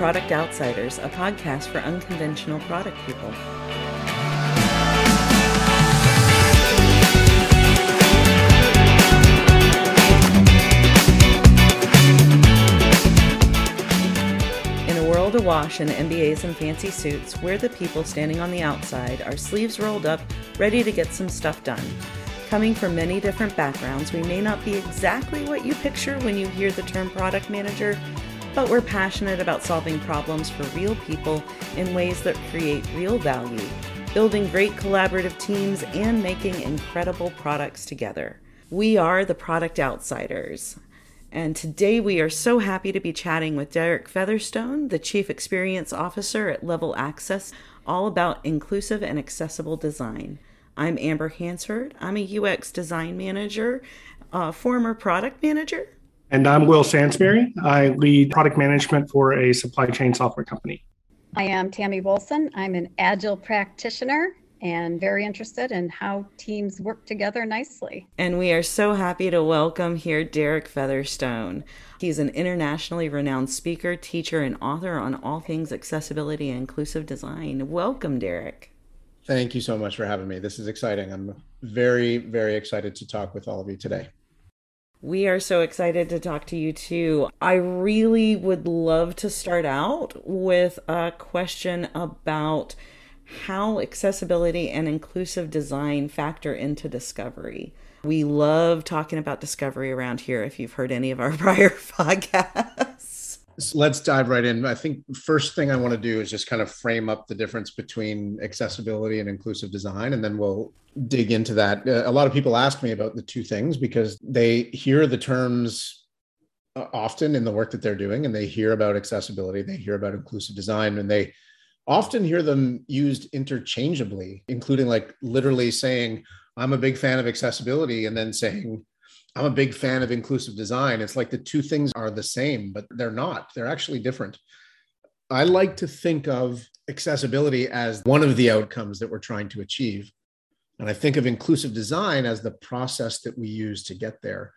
Product Outsiders, a podcast for unconventional product people. In a world awash in MBAs and fancy suits, we're the people standing on the outside, our sleeves rolled up, ready to get some stuff done. Coming from many different backgrounds, we may not be exactly what you picture when you hear the term product manager, but we're passionate about solving problems for real people in ways that create real value, building great collaborative teams, and making incredible products together. We are the Product Outsiders. And today we are so happy to be chatting with Derek Featherstone, the Chief Experience Officer at Level Access, all about inclusive and accessible design. I'm Amber Hansford. I'm a UX design manager, uh, former product manager. And I'm Will Sansbury. I lead product management for a supply chain software company. I am Tammy Wilson. I'm an agile practitioner and very interested in how teams work together nicely. And we are so happy to welcome here Derek Featherstone. He's an internationally renowned speaker, teacher, and author on all things accessibility and inclusive design. Welcome, Derek. Thank you so much for having me. This is exciting. I'm very, very excited to talk with all of you today. We are so excited to talk to you too. I really would love to start out with a question about how accessibility and inclusive design factor into discovery. We love talking about discovery around here if you've heard any of our prior podcasts. So let's dive right in. I think first thing I want to do is just kind of frame up the difference between accessibility and inclusive design, and then we'll dig into that. Uh, a lot of people ask me about the two things because they hear the terms uh, often in the work that they're doing, and they hear about accessibility, they hear about inclusive design, and they often hear them used interchangeably, including like literally saying, I'm a big fan of accessibility, and then saying, I'm a big fan of inclusive design. It's like the two things are the same, but they're not. They're actually different. I like to think of accessibility as one of the outcomes that we're trying to achieve. And I think of inclusive design as the process that we use to get there.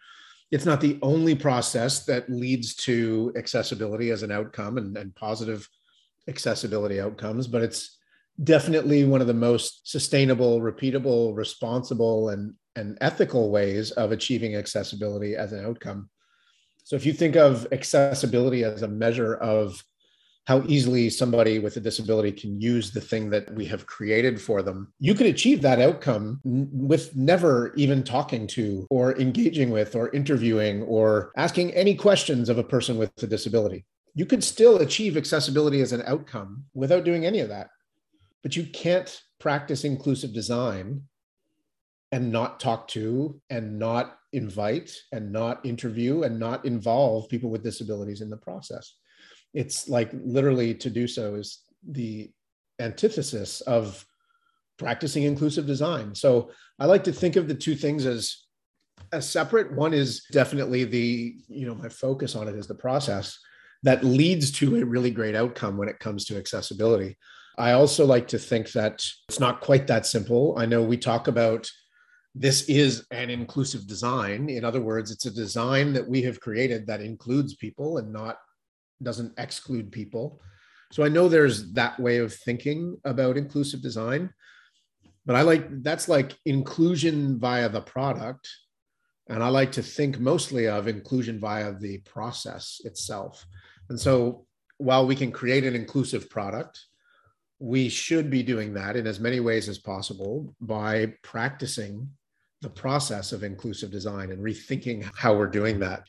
It's not the only process that leads to accessibility as an outcome and, and positive accessibility outcomes, but it's definitely one of the most sustainable, repeatable, responsible, and, and ethical ways of achieving accessibility as an outcome. So if you think of accessibility as a measure of how easily somebody with a disability can use the thing that we have created for them. You could achieve that outcome with never even talking to or engaging with or interviewing or asking any questions of a person with a disability. You could still achieve accessibility as an outcome without doing any of that. But you can't practice inclusive design and not talk to and not invite and not interview and not involve people with disabilities in the process. It's like literally to do so is the antithesis of practicing inclusive design. So i like to think of the two things as as separate. One is definitely the you know my focus on it is the process that leads to a really great outcome when it comes to accessibility. I also like to think that it's not quite that simple. I know we talk about this is an inclusive design in other words it's a design that we have created that includes people and not doesn't exclude people. So I know there's that way of thinking about inclusive design, but I like that's like inclusion via the product. And I like to think mostly of inclusion via the process itself. And so while we can create an inclusive product, we should be doing that in as many ways as possible by practicing the process of inclusive design and rethinking how we're doing that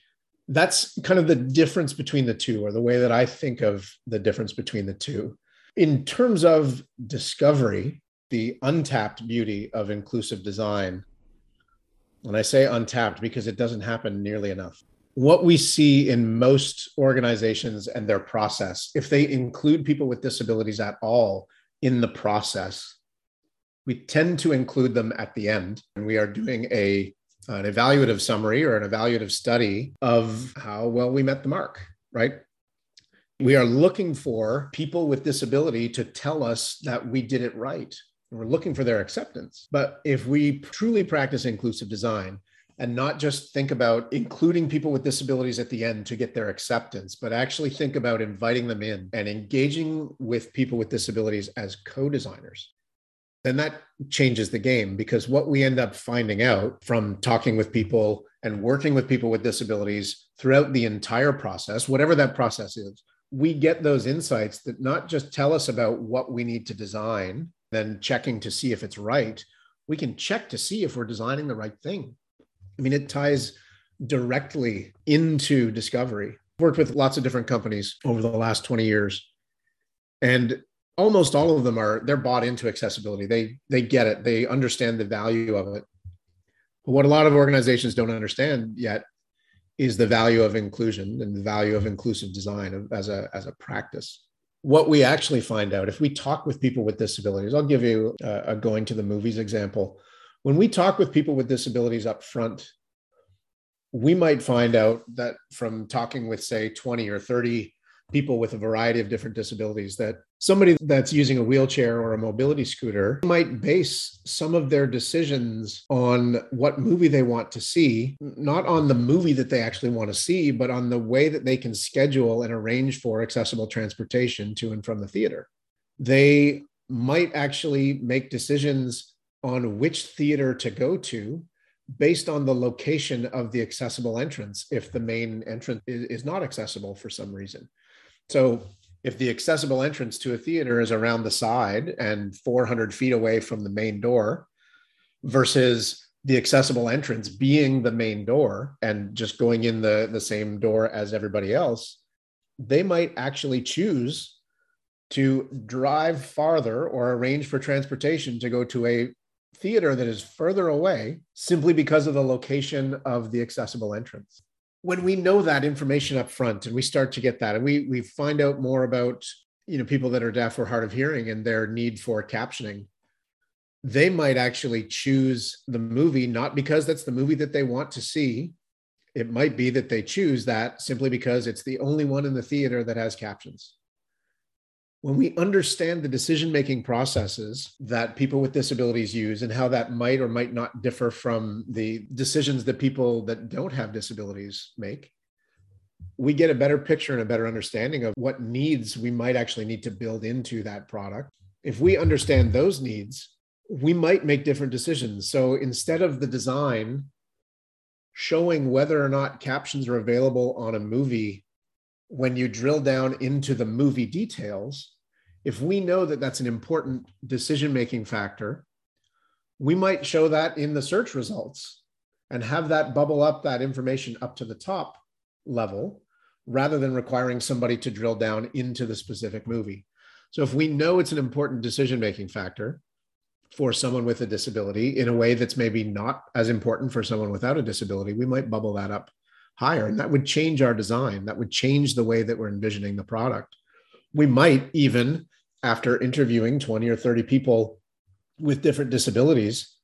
that's kind of the difference between the two, or the way that I think of the difference between the two. In terms of discovery, the untapped beauty of inclusive design, and I say untapped because it doesn't happen nearly enough. What we see in most organizations and their process, if they include people with disabilities at all in the process, we tend to include them at the end. And we are doing a an evaluative summary or an evaluative study of how well we met the mark, right? We are looking for people with disability to tell us that we did it right. We're looking for their acceptance. But if we truly practice inclusive design, and not just think about including people with disabilities at the end to get their acceptance, but actually think about inviting them in and engaging with people with disabilities as co designers, then that changes the game because what we end up finding out from talking with people and working with people with disabilities throughout the entire process, whatever that process is, we get those insights that not just tell us about what we need to design, then checking to see if it's right. We can check to see if we're designing the right thing I mean, it ties directly into discovery. I've worked with lots of different companies over the last 20 years. And almost all of them are they're bought into accessibility. They they get it. They understand the value of it. But what a lot of organizations don't understand yet is the value of inclusion and the value of inclusive design as a as a practice. What we actually find out if we talk with people with disabilities, I'll give you a, a going to the movies example when we talk with people with disabilities up front, we might find out that from talking with, say, 20 or 30 people with a variety of different disabilities, that somebody that's using a wheelchair or a mobility scooter might base some of their decisions on what movie they want to see, not on the movie that they actually want to see, but on the way that they can schedule and arrange for accessible transportation to and from the theater. They might actually make decisions on which theater to go to based on the location of the accessible entrance if the main entrance is, not accessible for some reason. So if the accessible entrance to a theater is around the side and 400 feet away from the main door versus the accessible entrance being the main door and just going in the, the same door as everybody else, they might actually choose to drive farther or arrange for transportation to go to a theater that is further away simply because of the location of the accessible entrance. When we know that information up front and we start to get that and we we find out more about you know people that are deaf or hard of hearing and their need for captioning they might actually choose the movie not because that's the movie that they want to see. It might be that they choose that simply because it's the only one in the theater that has captions when we understand the decision making processes that people with disabilities use and how that might or might not differ from the decisions that people that don't have disabilities make, we get a better picture and a better understanding of what needs we might actually need to build into that product. If we understand those needs, we might make different decisions. So instead of the design showing whether or not captions are available on a movie, when you drill down into the movie details, if we know that that's an important decision making factor, we might show that in the search results and have that bubble up that information up to the top level rather than requiring somebody to drill down into the specific movie. So if we know it's an important decision making factor for someone with a disability in a way that's maybe not as important for someone without a disability, we might bubble that up higher and that would change our design. That would change the way that we're envisioning the product. We might even after interviewing 20 or 30 people with different disabilities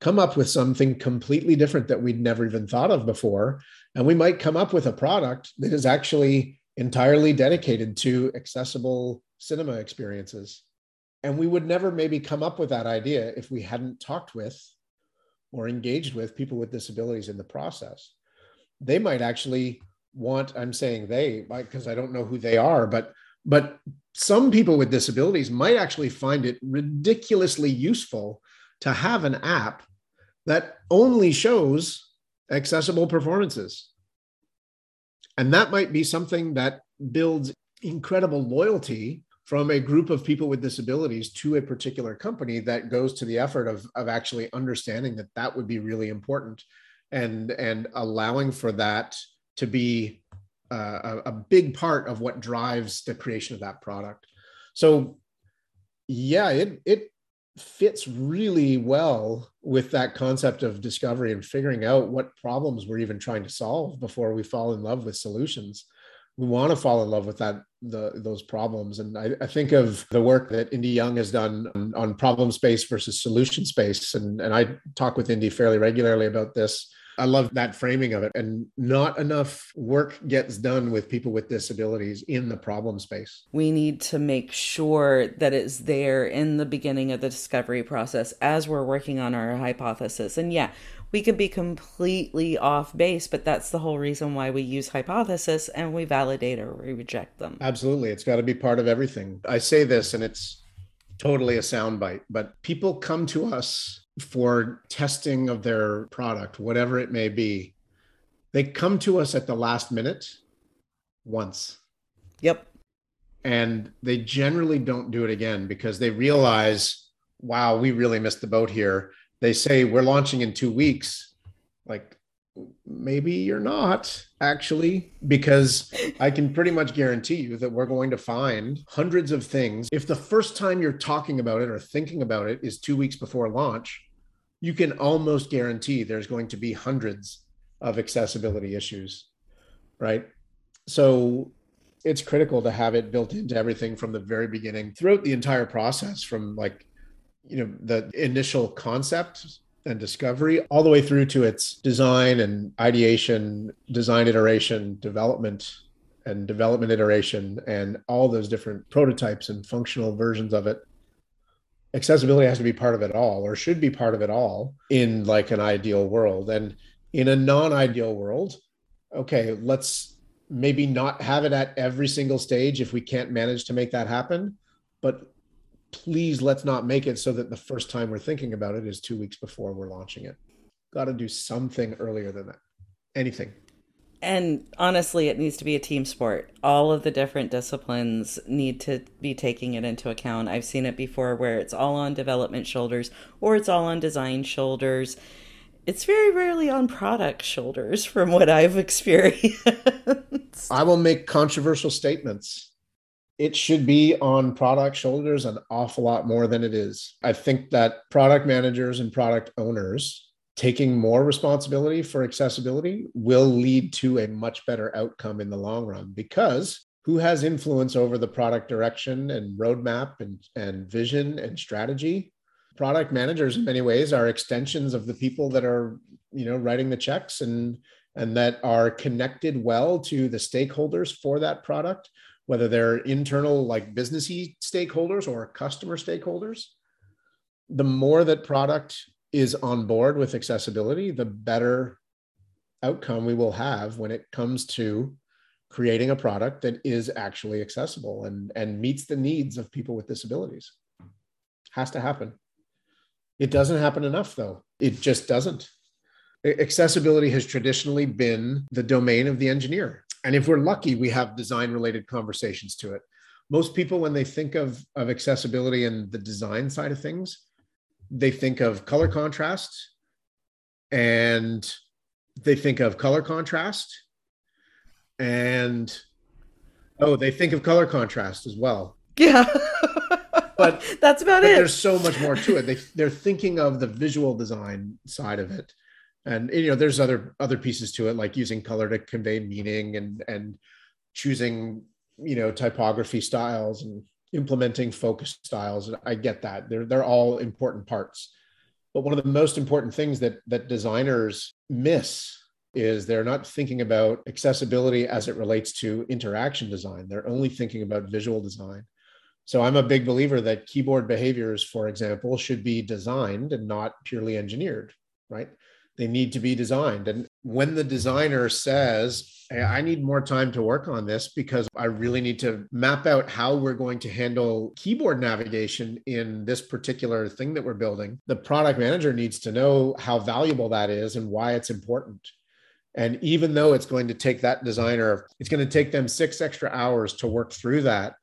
come up with something completely different that we'd never even thought of before. And we might come up with a product that is actually entirely dedicated to accessible cinema experiences. And we would never maybe come up with that idea if we hadn't talked with or engaged with people with disabilities in the process. They might actually want i'm saying they because i don't know who they are but but some people with disabilities might actually find it ridiculously useful to have an app that only shows accessible performances. And that might be something that builds incredible loyalty from a group of people with disabilities to a particular company that goes to the effort of, of actually understanding that that would be really important and, and allowing for that to be Uh, a, a big part of what drives the creation of that product. So, yeah, it it fits really well with that concept of discovery and figuring out what problems we're even trying to solve before we fall in love with solutions. We want to fall in love with that the, those problems. And I, I, think of the work that Indi Young has done on, on, problem space versus solution space. And, and i talk with Indi fairly regularly about this I love that framing of it. And not enough work gets done with people with disabilities in the problem space. We need to make sure that it's there in the beginning of the discovery process as we're working on our hypothesis. And yeah, we could be completely off base, but that's the whole reason why we use hypothesis and we validate or we reject them. Absolutely. It's got to be part of everything. I say this and it's totally a soundbite, but people come to us for testing of their product, whatever it may be. They come to us at the last minute once. Yep. And they generally don't do it again because they realize, wow, we really missed the boat here they say we're launching in two weeks like maybe you're not actually because i can pretty much guarantee you that we're going to find hundreds of things if the first time you're talking about it or thinking about it is two weeks before launch you can almost guarantee there's going to be hundreds of accessibility issues right? So it's critical to have it built into everything from the very beginning throughout the entire process from like you know the initial concept and discovery all the way through to its design and ideation design iteration development and development iteration and all those different prototypes and functional versions of it accessibility has to be part of it all or should be part of it all in like an ideal world and in a non-ideal world okay let's maybe not have it at every single stage if we can't manage to make that happen but please let's not make it so that the first time we're thinking about it is two weeks before we're launching it. Got to do something earlier than that. Anything. And honestly, it needs to be a team sport. All of the different disciplines need to be taking it into account. I've seen it before where it's all on development shoulders or it's all on design shoulders. It's very rarely on product shoulders from what I've experienced. I will make controversial statements it should be on product shoulders an awful lot more than it is. I think that product managers and product owners taking more responsibility for accessibility will lead to a much better outcome in the long run because who has influence over the product direction and roadmap and, and vision and strategy? Product managers in many ways are extensions of the people that are you know writing the checks and and that are connected well to the stakeholders for that product whether they're internal like businessy stakeholders or customer stakeholders. The more that product is on board with accessibility the better outcome we will have when it comes to creating a product that is actually accessible and and meets the needs of people with disabilities. Has to happen. It doesn't happen enough though. It just doesn't. Accessibility has traditionally been the domain of the engineer. And if we're lucky, we have design related conversations to it. Most people, when they think of, of accessibility and the design side of things, they think of color contrast and they think of color contrast and oh, they think of color contrast as well. Yeah. but that's about but it. There's so much more to it. They, they're thinking of the visual design side of it and you know there's other other pieces to it like using color to convey meaning and and choosing you know typography styles and implementing focus styles. I get that. They're they're all important parts. But one of the most important things that that designers miss is they're not thinking about accessibility as it relates to interaction design. They're only thinking about visual design. So i'm a big believer that keyboard behaviors for example should be designed and not purely engineered right? They need to be designed. And when the designer says, hey, I need more time to work on this because I really need to map out how we're going to handle keyboard navigation in this particular thing that we're building, the product manager needs to know how valuable that is and why it's important. And even though it's going to take that designer, it's going to take them six extra hours to work through that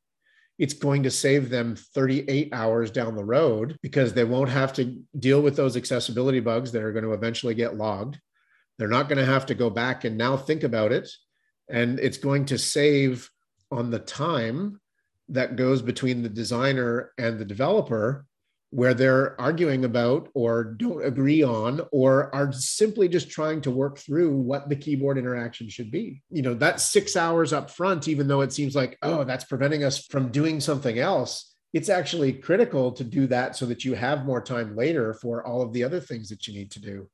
it's going to save them 38 hours down the road because they won't have to deal with those accessibility bugs that are going to eventually get logged. They're not going to have to go back and now think about it. And it's going to save on the time that goes between the designer and the developer where they're arguing about or don't agree on or are simply just trying to work through what the keyboard interaction should be you know that six hours up front even though it seems like oh that's preventing us from doing something else it's actually critical to do that so that you have more time later for all of the other things that you need to do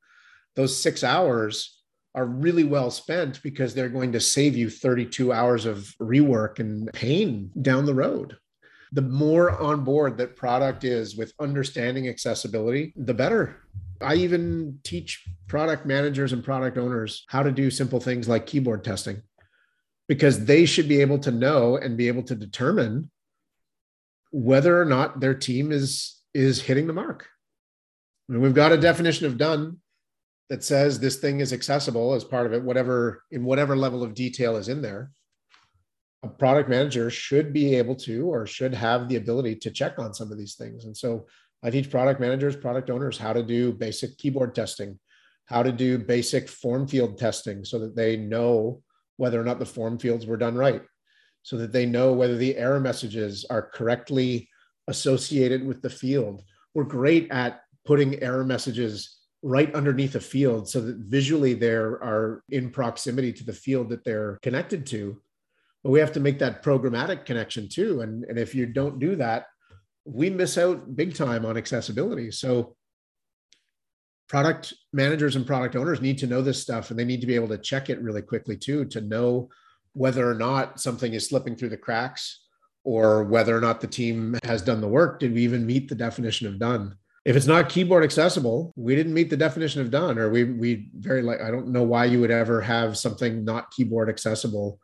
those six hours are really well spent because they're going to save you 32 hours of rework and pain down the road. The more on board that product is with understanding accessibility, the better. I even teach product managers and product owners how to do simple things like keyboard testing because they should be able to know and be able to determine whether or not their team is is hitting the mark. I mean, we've got a definition of done that says this thing is accessible as part of it, whatever in whatever level of detail is in there. A product manager should be able to or should have the ability to check on some of these things. And so I teach product managers, product owners how to do basic keyboard testing, how to do basic form field testing so that they know whether or not the form fields were done right, so that they know whether the error messages are correctly associated with the field. We're great at putting error messages right underneath a field so that visually they are in proximity to the field that they're connected to. But we have to make that programmatic connection too. And, and if you don't do that, we miss out big time on accessibility. So product managers and product owners need to know this stuff and they need to be able to check it really quickly too to know whether or not something is slipping through the cracks or whether or not the team has done the work. Did we even meet the definition of done? If it's not keyboard accessible, we didn't meet the definition of done, or we we very like I don't know why you would ever have something not keyboard accessible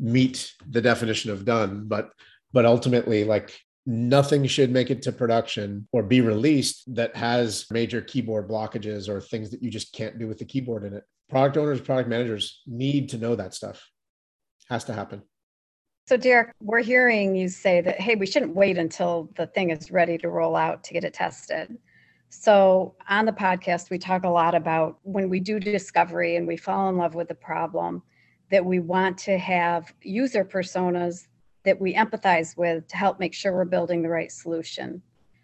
meet the definition of done, but but ultimately like nothing should make it to production or be released that has major keyboard blockages or things that you just can't do with the keyboard in it. Product owners, product managers need to know that stuff. Has to happen. So, Derek, we're hearing you say that, hey, we shouldn't wait until the thing is ready to roll out to get it tested. So, on the podcast, we talk a lot about when we do discovery and we fall in love with the problem, that we want to have user personas that we empathize with to help make sure we're building the right solution.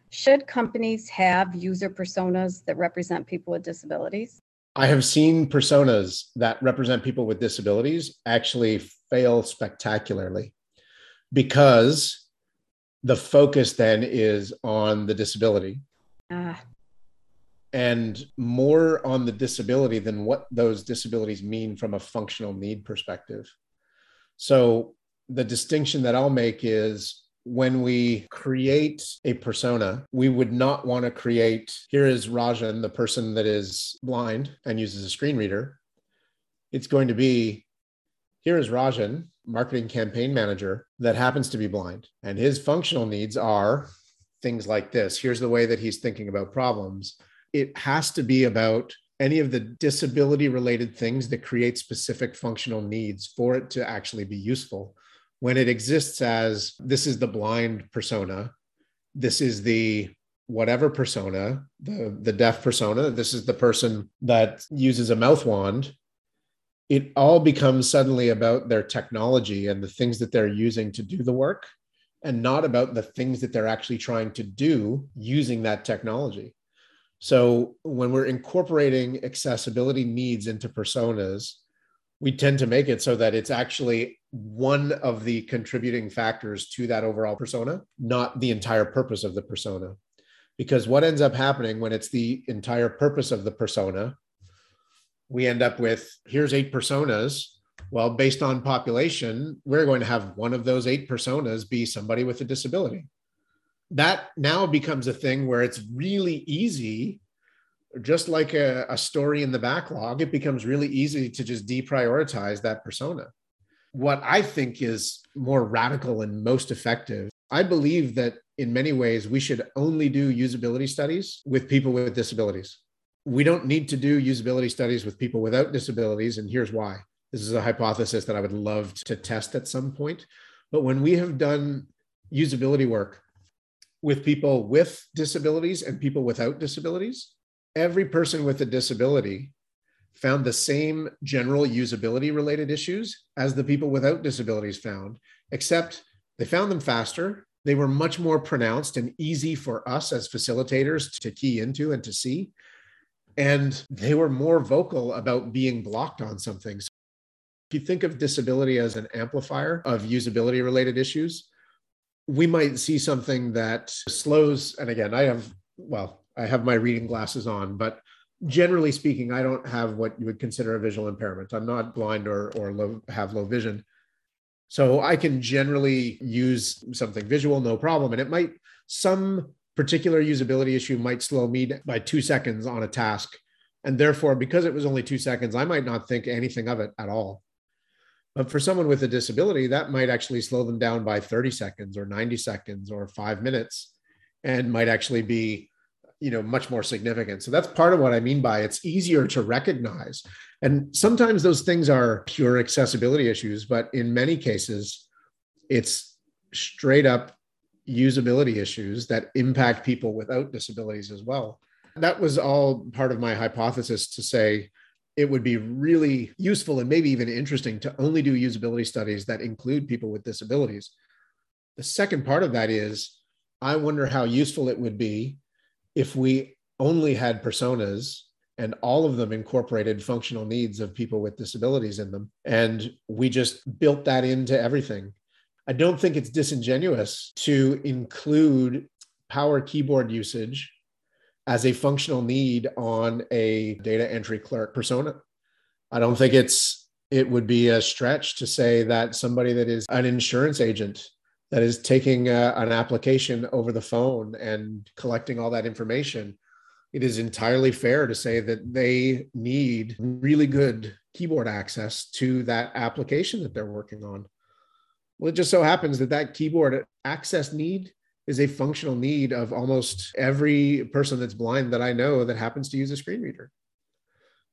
Should companies have user personas that represent people with disabilities? I have seen personas that represent people with disabilities actually fail spectacularly because the focus then is on the disability. Uh. And more on the disability than what those disabilities mean from a functional need perspective. So, the distinction that I'll make is when we create a persona, we would not want to create here is Rajan, the person that is blind and uses a screen reader. It's going to be here is Rajan, marketing campaign manager, that happens to be blind. And his functional needs are things like this. Here's the way that he's thinking about problems. It has to be about any of the disability related things that create specific functional needs for it to actually be useful when it exists as this is the blind persona, this is the whatever persona, the, the deaf persona, this is the person that uses a mouth wand, it all becomes suddenly about their technology and the things that they're using to do the work and not about the things that they're actually trying to do using that technology. So when we're incorporating accessibility needs into personas, we tend to make it so that it's actually one of the contributing factors to that overall persona, not the entire purpose of the persona. Because what ends up happening when it's the entire purpose of the persona, we end up with here's eight personas. Well, based on population, we're going to have one of those eight personas be somebody with a disability. That now becomes a thing where it's really easy just like a, a, story in the backlog, it becomes really easy to just deprioritize that persona. What I think is more radical and most effective, I believe that in many ways we should only do usability studies with people with disabilities. We don't need to do usability studies with people without disabilities. And here's why this is a hypothesis that I would love to test at some point. But when we have done usability work with people with disabilities and people without disabilities, every person with a disability found the same general usability related issues as the people without disabilities found, except they found them faster. They were much more pronounced and easy for us as facilitators to key into and to see. And they were more vocal about being blocked on something. So if you think of disability as an amplifier of usability related issues, we might see something that slows. And again, I have, well, I have my reading glasses on, but generally speaking, I don't have what you would consider a visual impairment. I'm not blind or, or low, have low vision. So I can generally use something visual, no problem. And it might, some particular usability issue might slow me by two seconds on a task. And therefore, because it was only two seconds, I might not think anything of it at all. But for someone with a disability, that might actually slow them down by 30 seconds or 90 seconds or five minutes and might actually be you know much more significant so that's part of what i mean by it's easier to recognize and sometimes those things are pure accessibility issues but in many cases it's straight up usability issues that impact people without disabilities as well. That was all part of my hypothesis to say it would be really useful and maybe even interesting to only do usability studies that include people with disabilities. The second part of that is i wonder how useful it would be if we only had personas and all of them incorporated functional needs of people with disabilities in them and we just built that into everything i don't think it's disingenuous to include power keyboard usage as a functional need on a data entry clerk persona i don't think it's it would be a stretch to say that somebody that is an insurance agent that is taking a, an application over the phone and collecting all that information, it is entirely fair to say that they need really good keyboard access to that application that they're working on. Well, it just so happens that that keyboard access need is a functional need of almost every person that's blind that I know that happens to use a screen reader.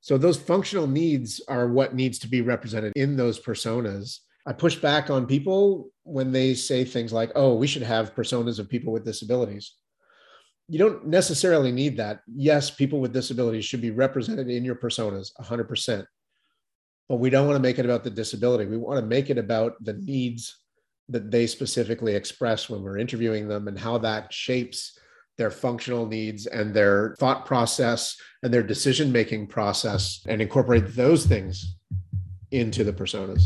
So those functional needs are what needs to be represented in those personas I push back on people when they say things like, oh, we should have personas of people with disabilities. You don't necessarily need that. Yes, people with disabilities should be represented in your personas 100%. But we don't want to make it about the disability. We want to make it about the needs that they specifically express when we're interviewing them and how that shapes their functional needs and their thought process and their decision making process and incorporate those things into the personas.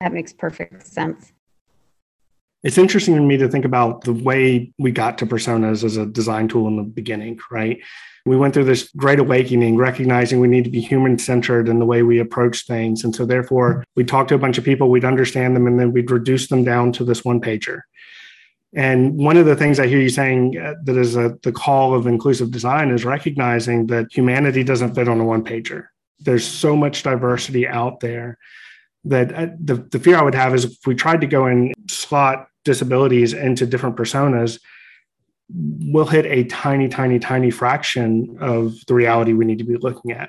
That makes perfect sense. It's interesting to me to think about the way we got to personas as a design tool in the beginning, right? We went through this great awakening, recognizing we need to be human centered in the way we approach things. And so, therefore, we talked to a bunch of people, we'd understand them, and then we'd reduce them down to this one pager. And one of the things I hear you saying uh, that is a, the call of inclusive design is recognizing that humanity doesn't fit on a one pager. There's so much diversity out there that uh, the, the fear I would have is if we tried to go and slot disabilities into different personas, we'll hit a tiny, tiny, tiny fraction of the reality we need to be looking at.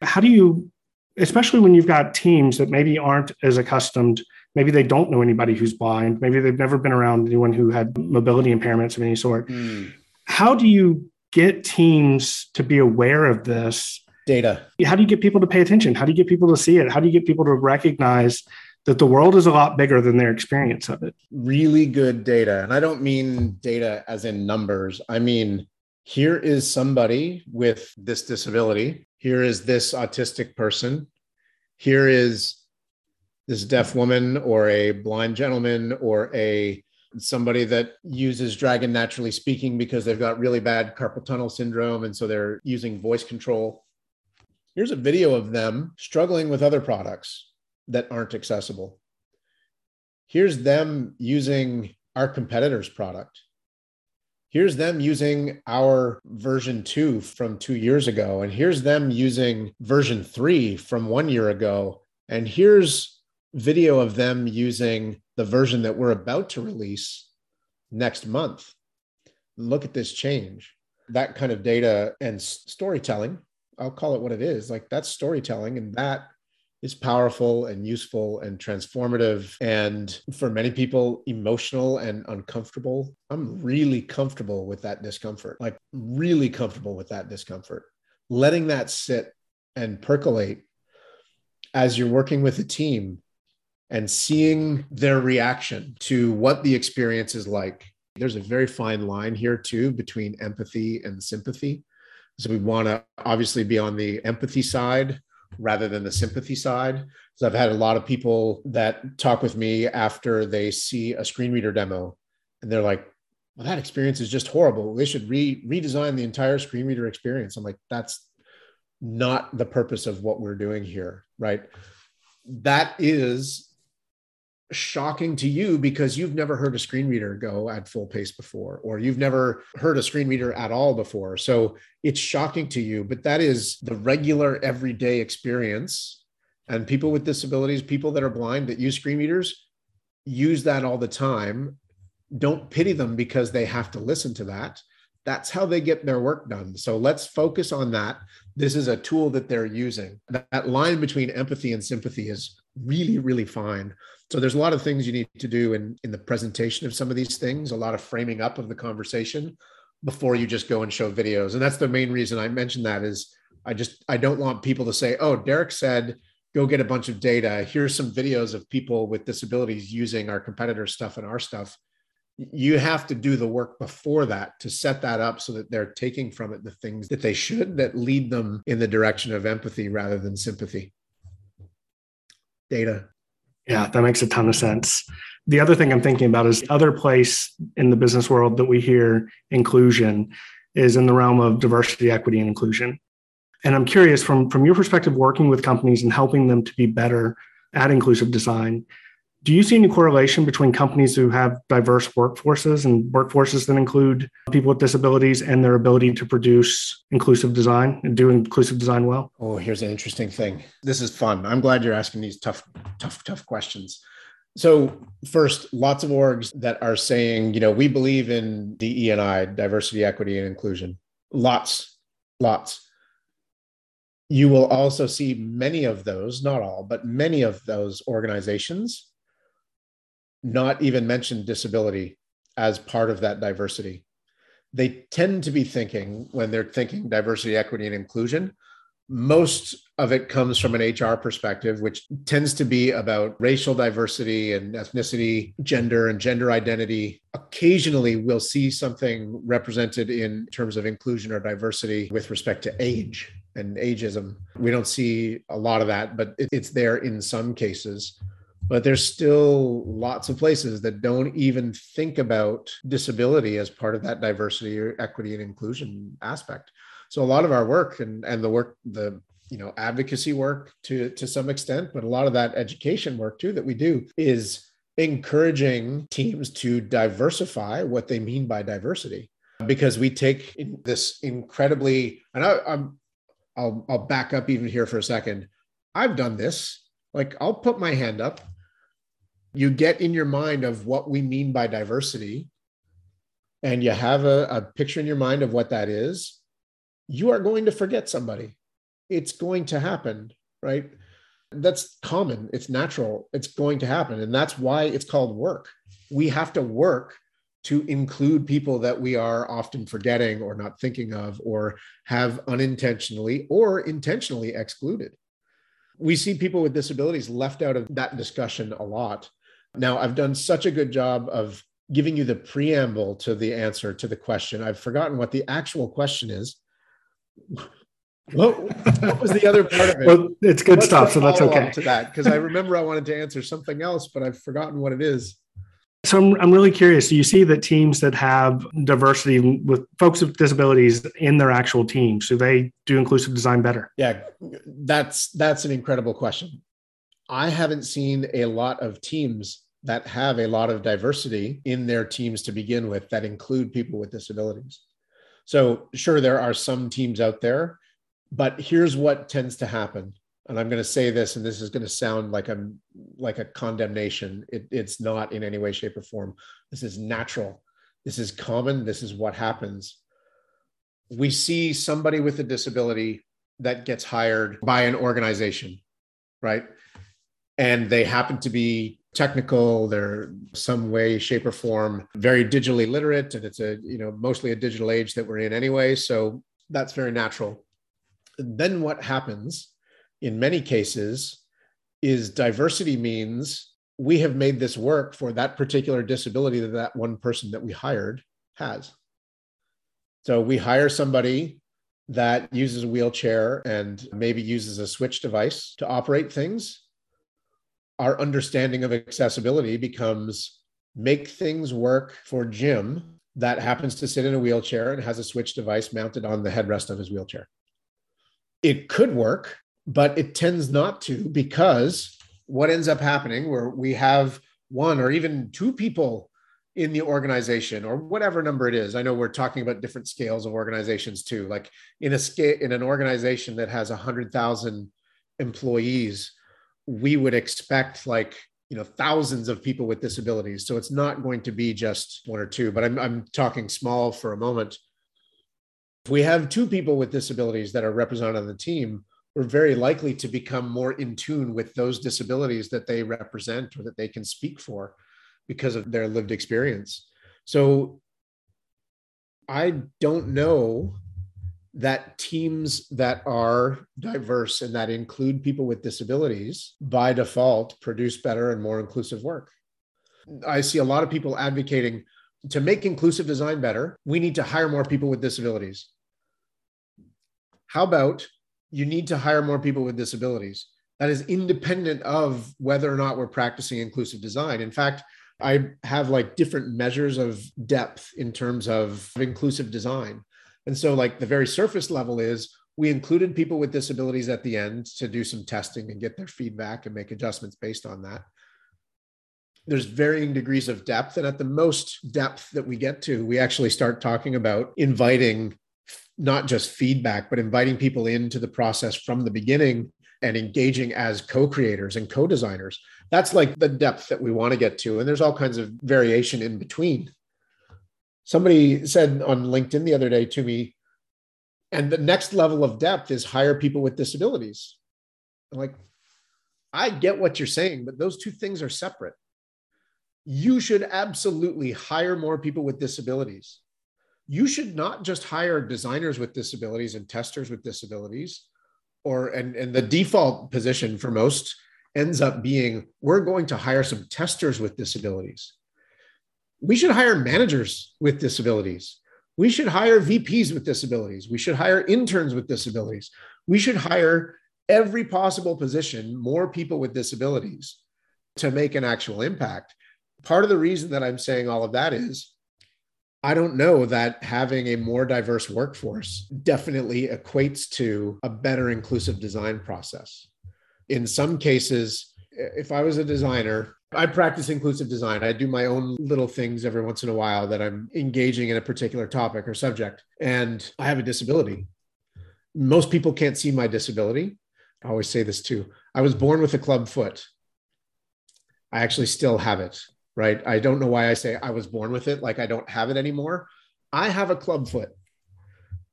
How do you, especially when you've got teams that maybe aren't as accustomed, maybe they don't know anybody who's blind, maybe they've never been around anyone who had mobility impairments of any sort. Mm. How do you get teams to be aware of this data. How do you get people to pay attention? How do you get people to see it? How do you get people to recognize that the world is a lot bigger than their experience of it? Really good data. And I don't mean data as in numbers. I mean, here is somebody with this disability. Here is this autistic person. Here is this deaf woman or a blind gentleman or a somebody that uses Dragon NaturallySpeaking because they've got really bad carpal tunnel syndrome and so they're using voice control Here's a video of them struggling with other products that aren't accessible. Here's them using our competitor's product. Here's them using our version two from two years ago. And here's them using version three from one year ago. And here's video of them using the version that we're about to release next month. Look at this change. That kind of data and storytelling I'll call it what it is. Like that's storytelling, and that is powerful and useful and transformative. And for many people, emotional and uncomfortable. I'm really comfortable with that discomfort, like really comfortable with that discomfort. Letting that sit and percolate as you're working with a team and seeing their reaction to what the experience is like. There's a very fine line here, too, between empathy and sympathy so we want to obviously be on the empathy side rather than the sympathy side. So I've had a lot of people that talk with me after they see a screen reader demo and they're like, well, that experience is just horrible. They should re- redesign the entire screen reader experience. I'm like, that's not the purpose of what we're doing here, right? That is shocking to you because you've never heard a screen reader go at full pace before, or you've never heard a screen reader at all before. So it's shocking to you, but that is the regular everyday experience. And people with disabilities, people that are blind that use screen readers, use that all the time. Don't pity them because they have to listen to that. That's how they get their work done. So let's focus on that. This is a tool that they're using. That line between empathy and sympathy is really, really fine. So there's a lot of things you need to do in, in the presentation of some of these things, a lot of framing up of the conversation before you just go and show videos. And that's the main reason I mentioned that is I just I don't want people to say, oh, Derek said go get a bunch of data. Here's some videos of people with disabilities using our competitor stuff and our stuff. You have to do the work before that to set that up so that they're taking from it the things that they should that lead them in the direction of empathy rather than sympathy. Data. Yeah, that makes a ton of sense. The other thing I'm thinking about is the other place in the business world that we hear inclusion is in the realm of diversity, equity, and inclusion. And I'm curious from, from your perspective, working with companies and helping them to be better at inclusive design, do you see any correlation between companies who have diverse workforces and workforces that include people with disabilities and their ability to produce inclusive design and do inclusive design well? Oh, here's an interesting thing. This is fun. I'm glad you're asking these tough, tough, tough questions. So, first, lots of orgs that are saying, you know, we believe in DE and I, diversity, equity, and inclusion. Lots, lots you will also see many of those, not all, but many of those organizations not even mention disability as part of that diversity. They tend to be thinking, when they're thinking diversity, equity, and inclusion, most of it comes from an HR perspective, which tends to be about racial diversity and ethnicity, gender and gender identity. Occasionally, we'll see something represented in terms of inclusion or diversity with respect to age and ageism. We don't see a lot of that, but it's there in some cases. But there's still lots of places that don't even think about disability as part of that diversity or equity and inclusion aspect. So a lot of our work and, and the work, the you know, advocacy work to to some extent, but a lot of that education work too that we do is encouraging teams to diversify what they mean by diversity because we take this incredibly and I, am I'll I'll back up even here for a second. I've done this. Like I'll put my hand up. You get in your mind of what we mean by diversity, and you have a, a picture in your mind of what that is. You are going to forget somebody. It's going to happen, right? That's common. It's natural. It's going to happen. And that's why it's called work. We have to work to include people that we are often forgetting or not thinking of or have unintentionally or intentionally excluded. We see people with disabilities left out of that discussion a lot. Now, I've done such a good job of giving you the preamble to the answer to the question. I've forgotten what the actual question is. What, what was the other part of it? Well, it's good What's stuff, so that's okay. To that, because I remember I wanted to answer something else, but I've forgotten what it is. So I'm, I'm really curious. Do you see that teams that have diversity with folks with disabilities in their actual teams, do they do inclusive design better? Yeah, that's that's an incredible question. I haven't seen a lot of teams that have a lot of diversity in their teams to begin with that include people with disabilities. So sure, there are some teams out there, but here's what tends to happen and I'm going to say this, and this is going to sound like I'm like a condemnation. It, it's not in any way, shape, or form. This is natural. This is common. This is what happens. We see somebody with a disability that gets hired by an organization, right? And they happen to be technical they're some way shape or form very digitally literate and it's a you know mostly a digital age that we're in anyway so that's very natural then what happens in many cases is diversity means we have made this work for that particular disability that that one person that we hired has. So we hire somebody that uses a wheelchair and maybe uses a switch device to operate things. Our understanding of accessibility becomes make things work for Jim that happens to sit in a wheelchair and has a switch device mounted on the headrest of his wheelchair. It could work, but it tends not to because what ends up happening where we have one or even two people in the organization or whatever number it is i know we're talking about different scales of organizations too like in a scale in an organization that has 100000 employees we would expect like you know thousands of people with disabilities so it's not going to be just one or two but i'm, I'm talking small for a moment if we have two people with disabilities that are represented on the team we're very likely to become more in tune with those disabilities that they represent or that they can speak for because of their lived experience. So I don't know that teams that are diverse and that include people with disabilities by default produce better and more inclusive work. I see a lot of people advocating to make inclusive design better, we need to hire more people with disabilities. How about you need to hire more people with disabilities? That is independent of whether or not we're practicing inclusive design. In fact, I have like different measures of depth in terms of inclusive design. And so, like, the very surface level is we included people with disabilities at the end to do some testing and get their feedback and make adjustments based on that. There's varying degrees of depth. And at the most depth that we get to, we actually start talking about inviting not just feedback, but inviting people into the process from the beginning and engaging as co-creators and co-designers that's like the depth that we want to get to and there's all kinds of variation in between somebody said on linkedin the other day to me and the next level of depth is hire people with disabilities. I'm like i get what you're saying but those two things are separate. You should absolutely hire more people with disabilities. You should not just hire designers with disabilities and testers with disabilities or and, and the default position for most ends up being we're going to hire some testers with disabilities we should hire managers with disabilities. We should hire vps with disabilities. We should hire interns with disabilities. We should hire every possible position more people with disabilities to make an actual impact. Part of the reason that i'm saying all of that is I don't know that having a more diverse workforce definitely equates to a better inclusive design process. In some cases, if I was a designer, I practice inclusive design. I do my own little things every once in a while that I'm engaging in a particular topic or subject, and I have a disability. Most people can't see my disability. I always say this too. I was born with a club foot. I actually still have it right? I don't know why I say I was born with it, like I don't have it anymore. I have a club foot.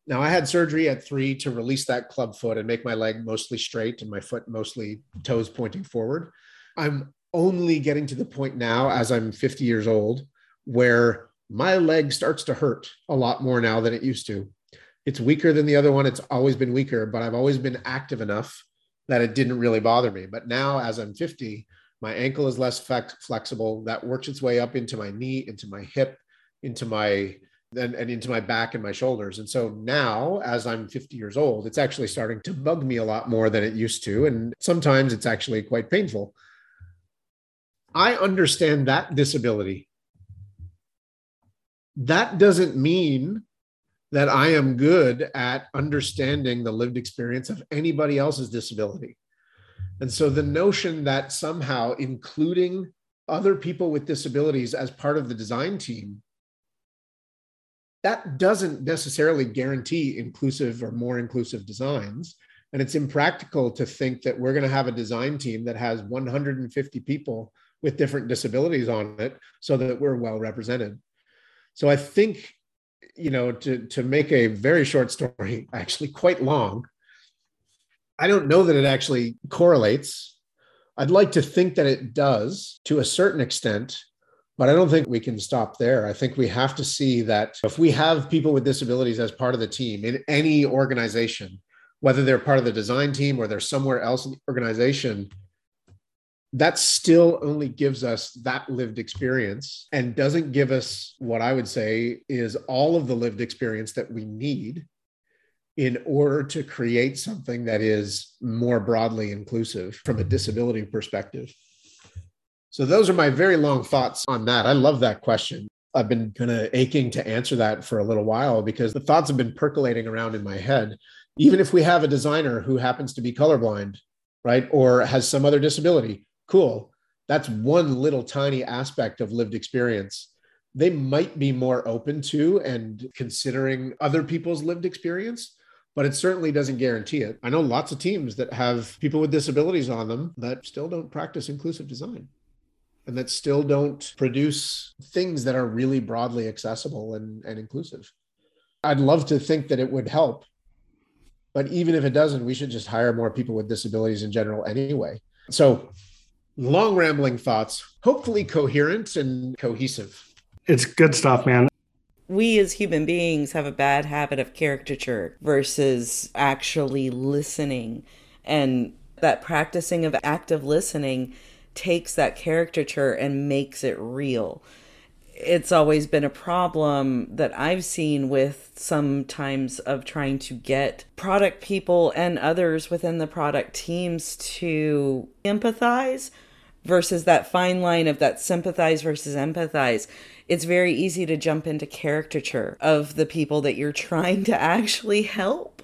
Now, I had surgery at three to release that club foot and make my leg mostly straight and my foot mostly toes pointing forward. I'm only getting to the point now, as I'm 50 years old, where my leg starts to hurt a lot more now than it used to. It's weaker than the other one. It's always been weaker, but I've always been active enough that it didn't really bother me. But now, as I'm 50, my ankle is less flexible. That works its way up into my knee, into my hip, into my and, and into my back and my shoulders. And so now, as I'm 50 years old, it's actually starting to bug me a lot more than it used to. And sometimes it's actually quite painful. I understand that disability. That doesn't mean that I am good at understanding the lived experience of anybody else's disability. And so the notion that somehow including other people with disabilities as part of the design team, that doesn't necessarily guarantee inclusive or more inclusive designs. And it's impractical to think that we're going to have a design team that has 150 people with different disabilities on it so that we're well represented. So I think, you know, to, to make a very short story, actually quite long, I don't know that it actually correlates. I'd like to think that it does to a certain extent, but I don't think we can stop there. I think we have to see that if we have people with disabilities as part of the team in any organization, whether they're part of the design team or they're somewhere else in the organization, that still only gives us that lived experience and doesn't give us what I would say is all of the lived experience that we need in order to create something that is more broadly inclusive from a disability perspective. So, those are my very long thoughts on that. I love that question. I've been kind of aching to answer that for a little while because the thoughts have been percolating around in my head. Even if we have a designer who happens to be colorblind, right, or has some other disability, cool. That's one little tiny aspect of lived experience. They might be more open to and considering other people's lived experience, but it certainly doesn't guarantee it. I know lots of teams that have people with disabilities on them that still don't practice inclusive design and that still don't produce things that are really broadly accessible and, and inclusive. I'd love to think that it would help. But even if it doesn't, we should just hire more people with disabilities in general anyway. So, long rambling thoughts, hopefully coherent and cohesive. It's good stuff, man. We as human beings have a bad habit of caricature versus actually listening. And that practicing of active listening takes that caricature and makes it real. It's always been a problem that I've seen with sometimes of trying to get product people and others within the product teams to empathize versus that fine line of that sympathize versus empathize. It's very easy to jump into caricature of the people that you're trying to actually help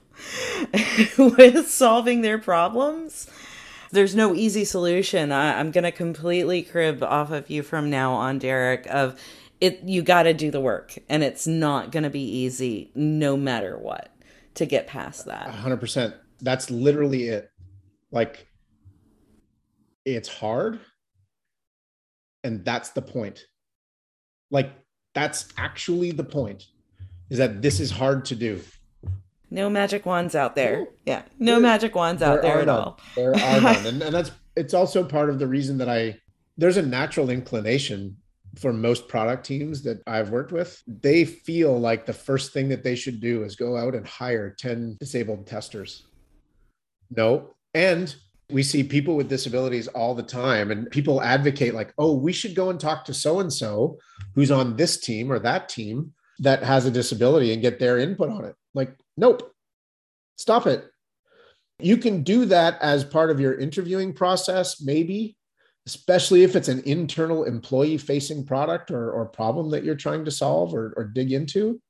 with solving their problems there's no easy solution. I, am going to completely crib off of you from now on, Derek, of it, you got to do the work and it's not going to be easy no matter what to get past that. 100%. That's literally it. Like, it's hard. And that's the point. Like, that's actually the point is that this is hard to do. No magic wands out there. Yeah, no there, magic wands out there, there at none. all. There are none, and, and that's it's also part of the reason that I there's a natural inclination for most product teams that I've worked with. They feel like the first thing that they should do is go out and hire 10 disabled testers. No, and we see people with disabilities all the time and people advocate like oh we should go and talk to so and so who's on this team or that team that has a disability and get their input on it like Nope. Stop it. You can do that as part of your interviewing process, maybe, especially if it's an internal employee facing product or, or problem that you're trying to solve or, or dig into.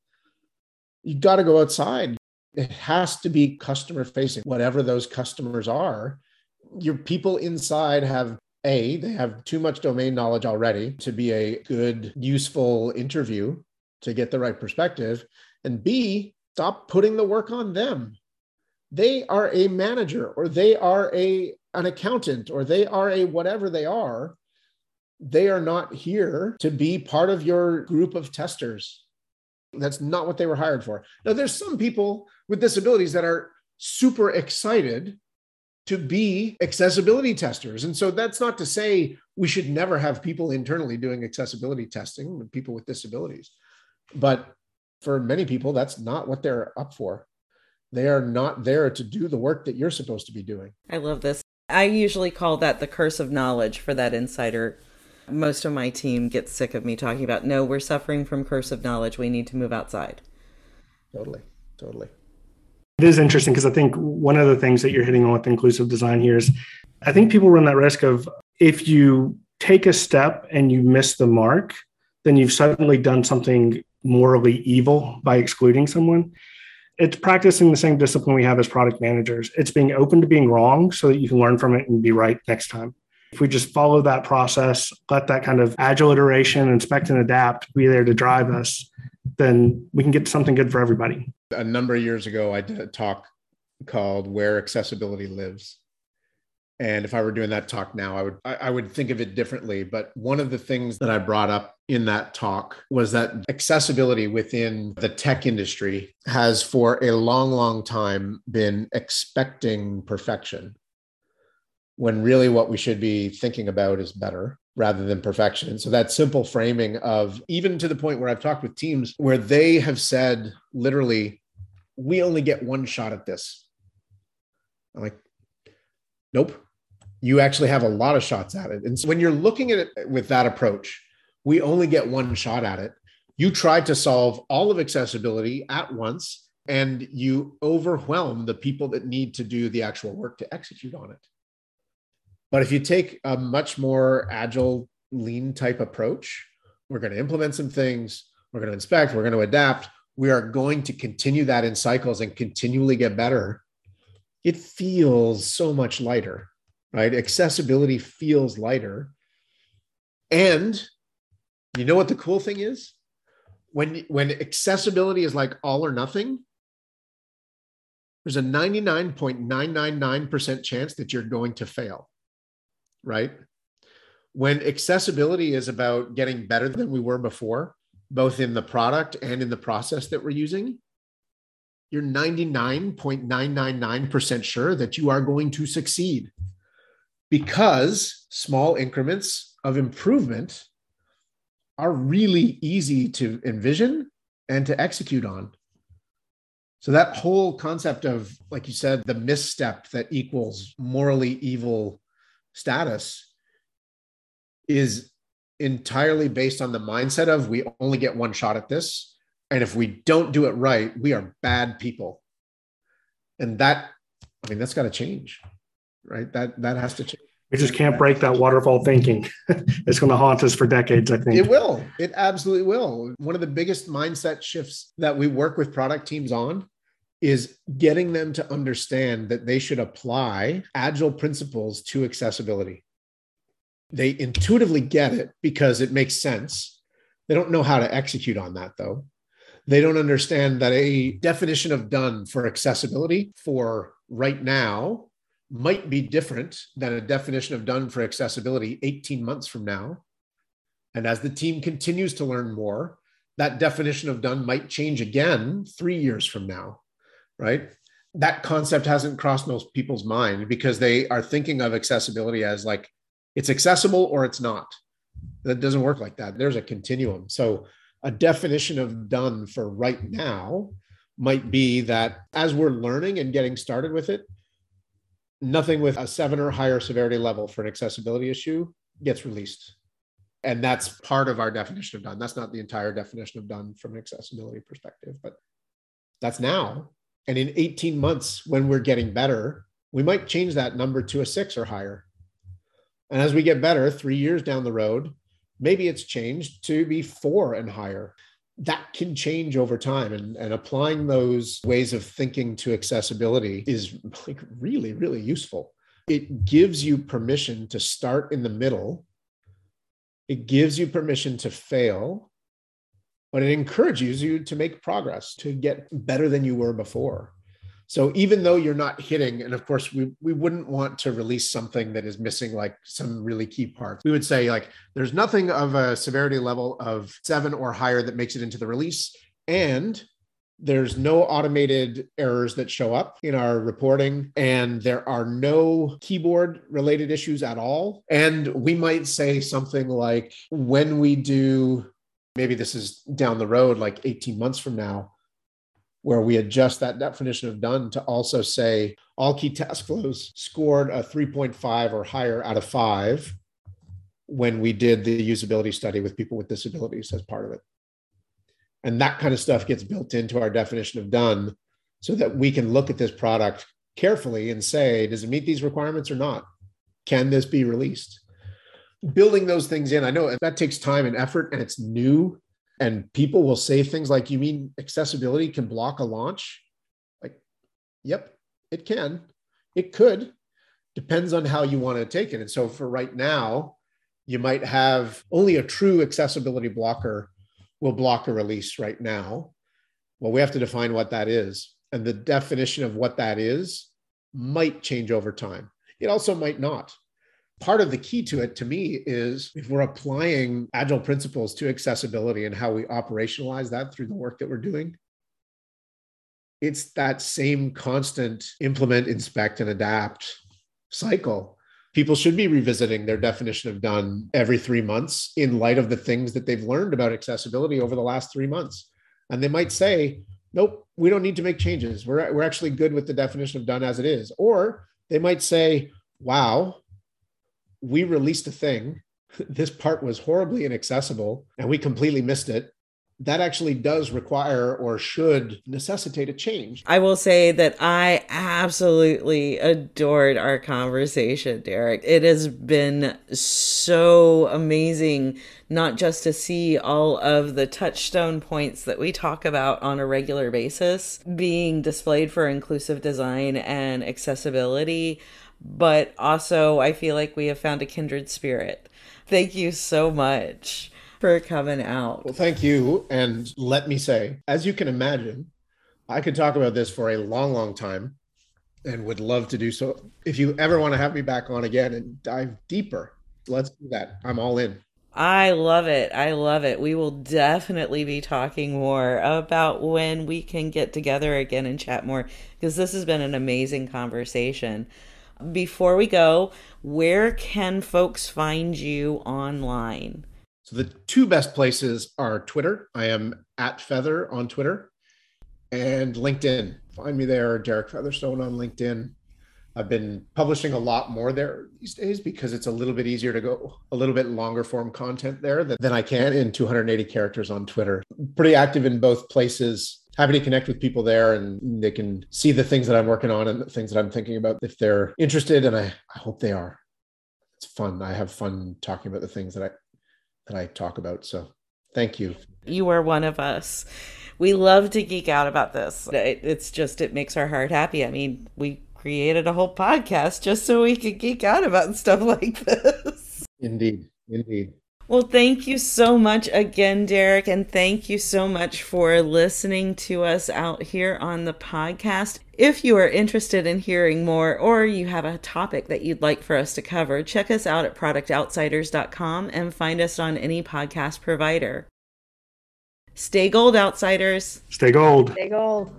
you've got to go outside. It has to be customer facing, whatever those customers are. Your people inside have a, they have too much domain knowledge already to be a good, useful interview to get the right perspective. And B, stop putting the work on them they are a manager or they are a an accountant or they are a whatever they are they are not here to be part of your group of testers that's not what they were hired for now there's some people with disabilities that are super excited to be accessibility testers and so that's not to say we should never have people internally doing accessibility testing people with disabilities but for many people, that's not what they're up for. They are not there to do the work that you're supposed to be doing. I love this. I usually call that the curse of knowledge for that insider. Most of my team gets sick of me talking about, no, we're suffering from curse of knowledge. We need to move outside. Totally. Totally. It is interesting because I think one of the things that you're hitting on with inclusive design here is I think people run that risk of if you take a step and you miss the mark, then you've suddenly done something morally evil by excluding someone. It's practicing the same discipline we have as product managers. It's being open to being wrong so that you can learn from it and be right next time. If we just follow that process, let that kind of agile iteration, inspect and adapt be there to drive us, then we can get something good for everybody. A number of years ago, I did a talk called Where Accessibility Lives and if i were doing that talk now i would I, would think of it differently but one of the things that i brought up in that talk was that accessibility within the tech industry has for a long long time been expecting perfection when really what we should be thinking about is better rather than perfection. So that simple framing of even to the point where I've talked with teams where they have said literally, we only get one shot at this. I'm like, nope you actually have a lot of shots at it. And so when you're looking at it with that approach, we only get one shot at it. You try to solve all of accessibility at once and you overwhelm the people that need to do the actual work to execute on it. But if you take a much more agile, lean type approach, we're going to implement some things, we're going to inspect, we're going to adapt. We are going to continue that in cycles and continually get better. It feels so much lighter, right? Accessibility feels lighter. And you know what the cool thing is? When, when accessibility is like all or nothing, there's a 99.999% chance that you're going to fail, right? When accessibility is about getting better than we were before, both in the product and in the process that we're using, you're 99.999% sure that you are going to succeed because small increments of improvement are really easy to envision and to execute on. So that whole concept of, like you said, the misstep that equals morally evil status is entirely based on the mindset of we only get one shot at this. And if we don't do it right, we are bad people. And that, I mean, that's got to change, right? That that has to change. We just can't break that waterfall thinking. it's going to haunt us for decades, I think. It will. It absolutely will. One of the biggest mindset shifts that we work with product teams on is getting them to understand that they should apply agile principles to accessibility. They intuitively get it because it makes sense. They don't know how to execute on that, though. They don't understand that a definition of done for accessibility for right now might be different than a definition of done for accessibility 18 months from now. And as the team continues to learn more, that definition of done might change again three years from now, right? That concept hasn't crossed most people's mind because they are thinking of accessibility as like it's accessible or it's not. That doesn't work like that. There's a continuum. So, a definition of done for right now might be that as we're learning and getting started with it, nothing with a seven or higher severity level for an accessibility issue gets released. And that's part of our definition of done. That's not the entire definition of done from an accessibility perspective, but that's now. And in 18 months, when we're getting better, we might change that number to a six or higher. And as we get better, three years down the road, maybe it's changed to be four and higher that can change over time and, and applying those ways of thinking to accessibility is like really really useful. It gives you permission to start in the middle. It gives you permission to fail but it encourages you to make progress to get better than you were before so even though you're not hitting, and of course we we wouldn't want to release something that is missing like some really key parts. We would say like there's nothing of a severity level of seven or higher that makes it into the release, and there's no automated errors that show up in our reporting, and there are no keyboard related issues at all. And we might say something like when we do, maybe this is down the road, like 18 months from now where we adjust that definition of done to also say all key task flows scored a 3.5 or higher out of five when we did the usability study with people with disabilities as part of it. And that kind of stuff gets built into our definition of done so that we can look at this product carefully and say, does it meet these requirements or not? Can this be released? Building those things in, I know that takes time and effort and it's new and people will say things like you mean accessibility can block a launch? Like yep it can. It could. Depends on how you want to take it. And so for right now you might have only a true accessibility blocker will block a release right now. Well we have to define what that is. And the definition of what that is might change over time. It also might not part of the key to it to me is if we're applying agile principles to accessibility and how we operationalize that through the work that we're doing it's that same constant implement inspect and adapt cycle. People should be revisiting their definition of done every 3 months in light of the things that they've learned about accessibility over the last 3 months. And they might say nope we don't need to make changes. We're, we're actually good with the definition of done as it is. Or they might say wow we released a thing. This part was horribly inaccessible and we completely missed it. that actually does require or should necessitate a change. I will say that I absolutely adored our conversation, Derek. It has been so amazing, not just to see all of the touchstone points that we talk about on a regular basis being displayed for inclusive design and accessibility, but also I feel like we have found a kindred spirit. Thank you so much for coming out. Well, thank you. And let me say, as you can imagine, I could talk about this for a long, long time and would love to do so. If you ever want to have me back on again and dive deeper, let's do that. I'm all in. I love it. I love it. We will definitely be talking more about when we can get together again and chat more because this has been an amazing conversation. Before we go, where can folks find you online? So the two best places are Twitter. I am at Feather on Twitter and LinkedIn. Find me there, Derek Featherstone on LinkedIn. I've been publishing a lot more there these days because it's a little bit easier to go a little bit longer form content there than, than I can in 280 characters on Twitter. Pretty active in both places. Happy to connect with people there and they can see the things that I'm working on and the things that I'm thinking about if they're interested. And I, I hope they are. It's fun. I have fun talking about the things that I that I talk about. So thank you. You are one of us. We love to geek out about this. It's just, it makes our heart happy. I mean, we created a whole podcast just so we could geek out about stuff like this. Indeed. Indeed. Well, thank you so much again, Derek, and thank you so much for listening to us out here on the podcast. If you are interested in hearing more or you have a topic that you'd like for us to cover, check us out at productoutsiders.com and find us on any podcast provider. Stay gold, outsiders. Stay gold. Stay gold.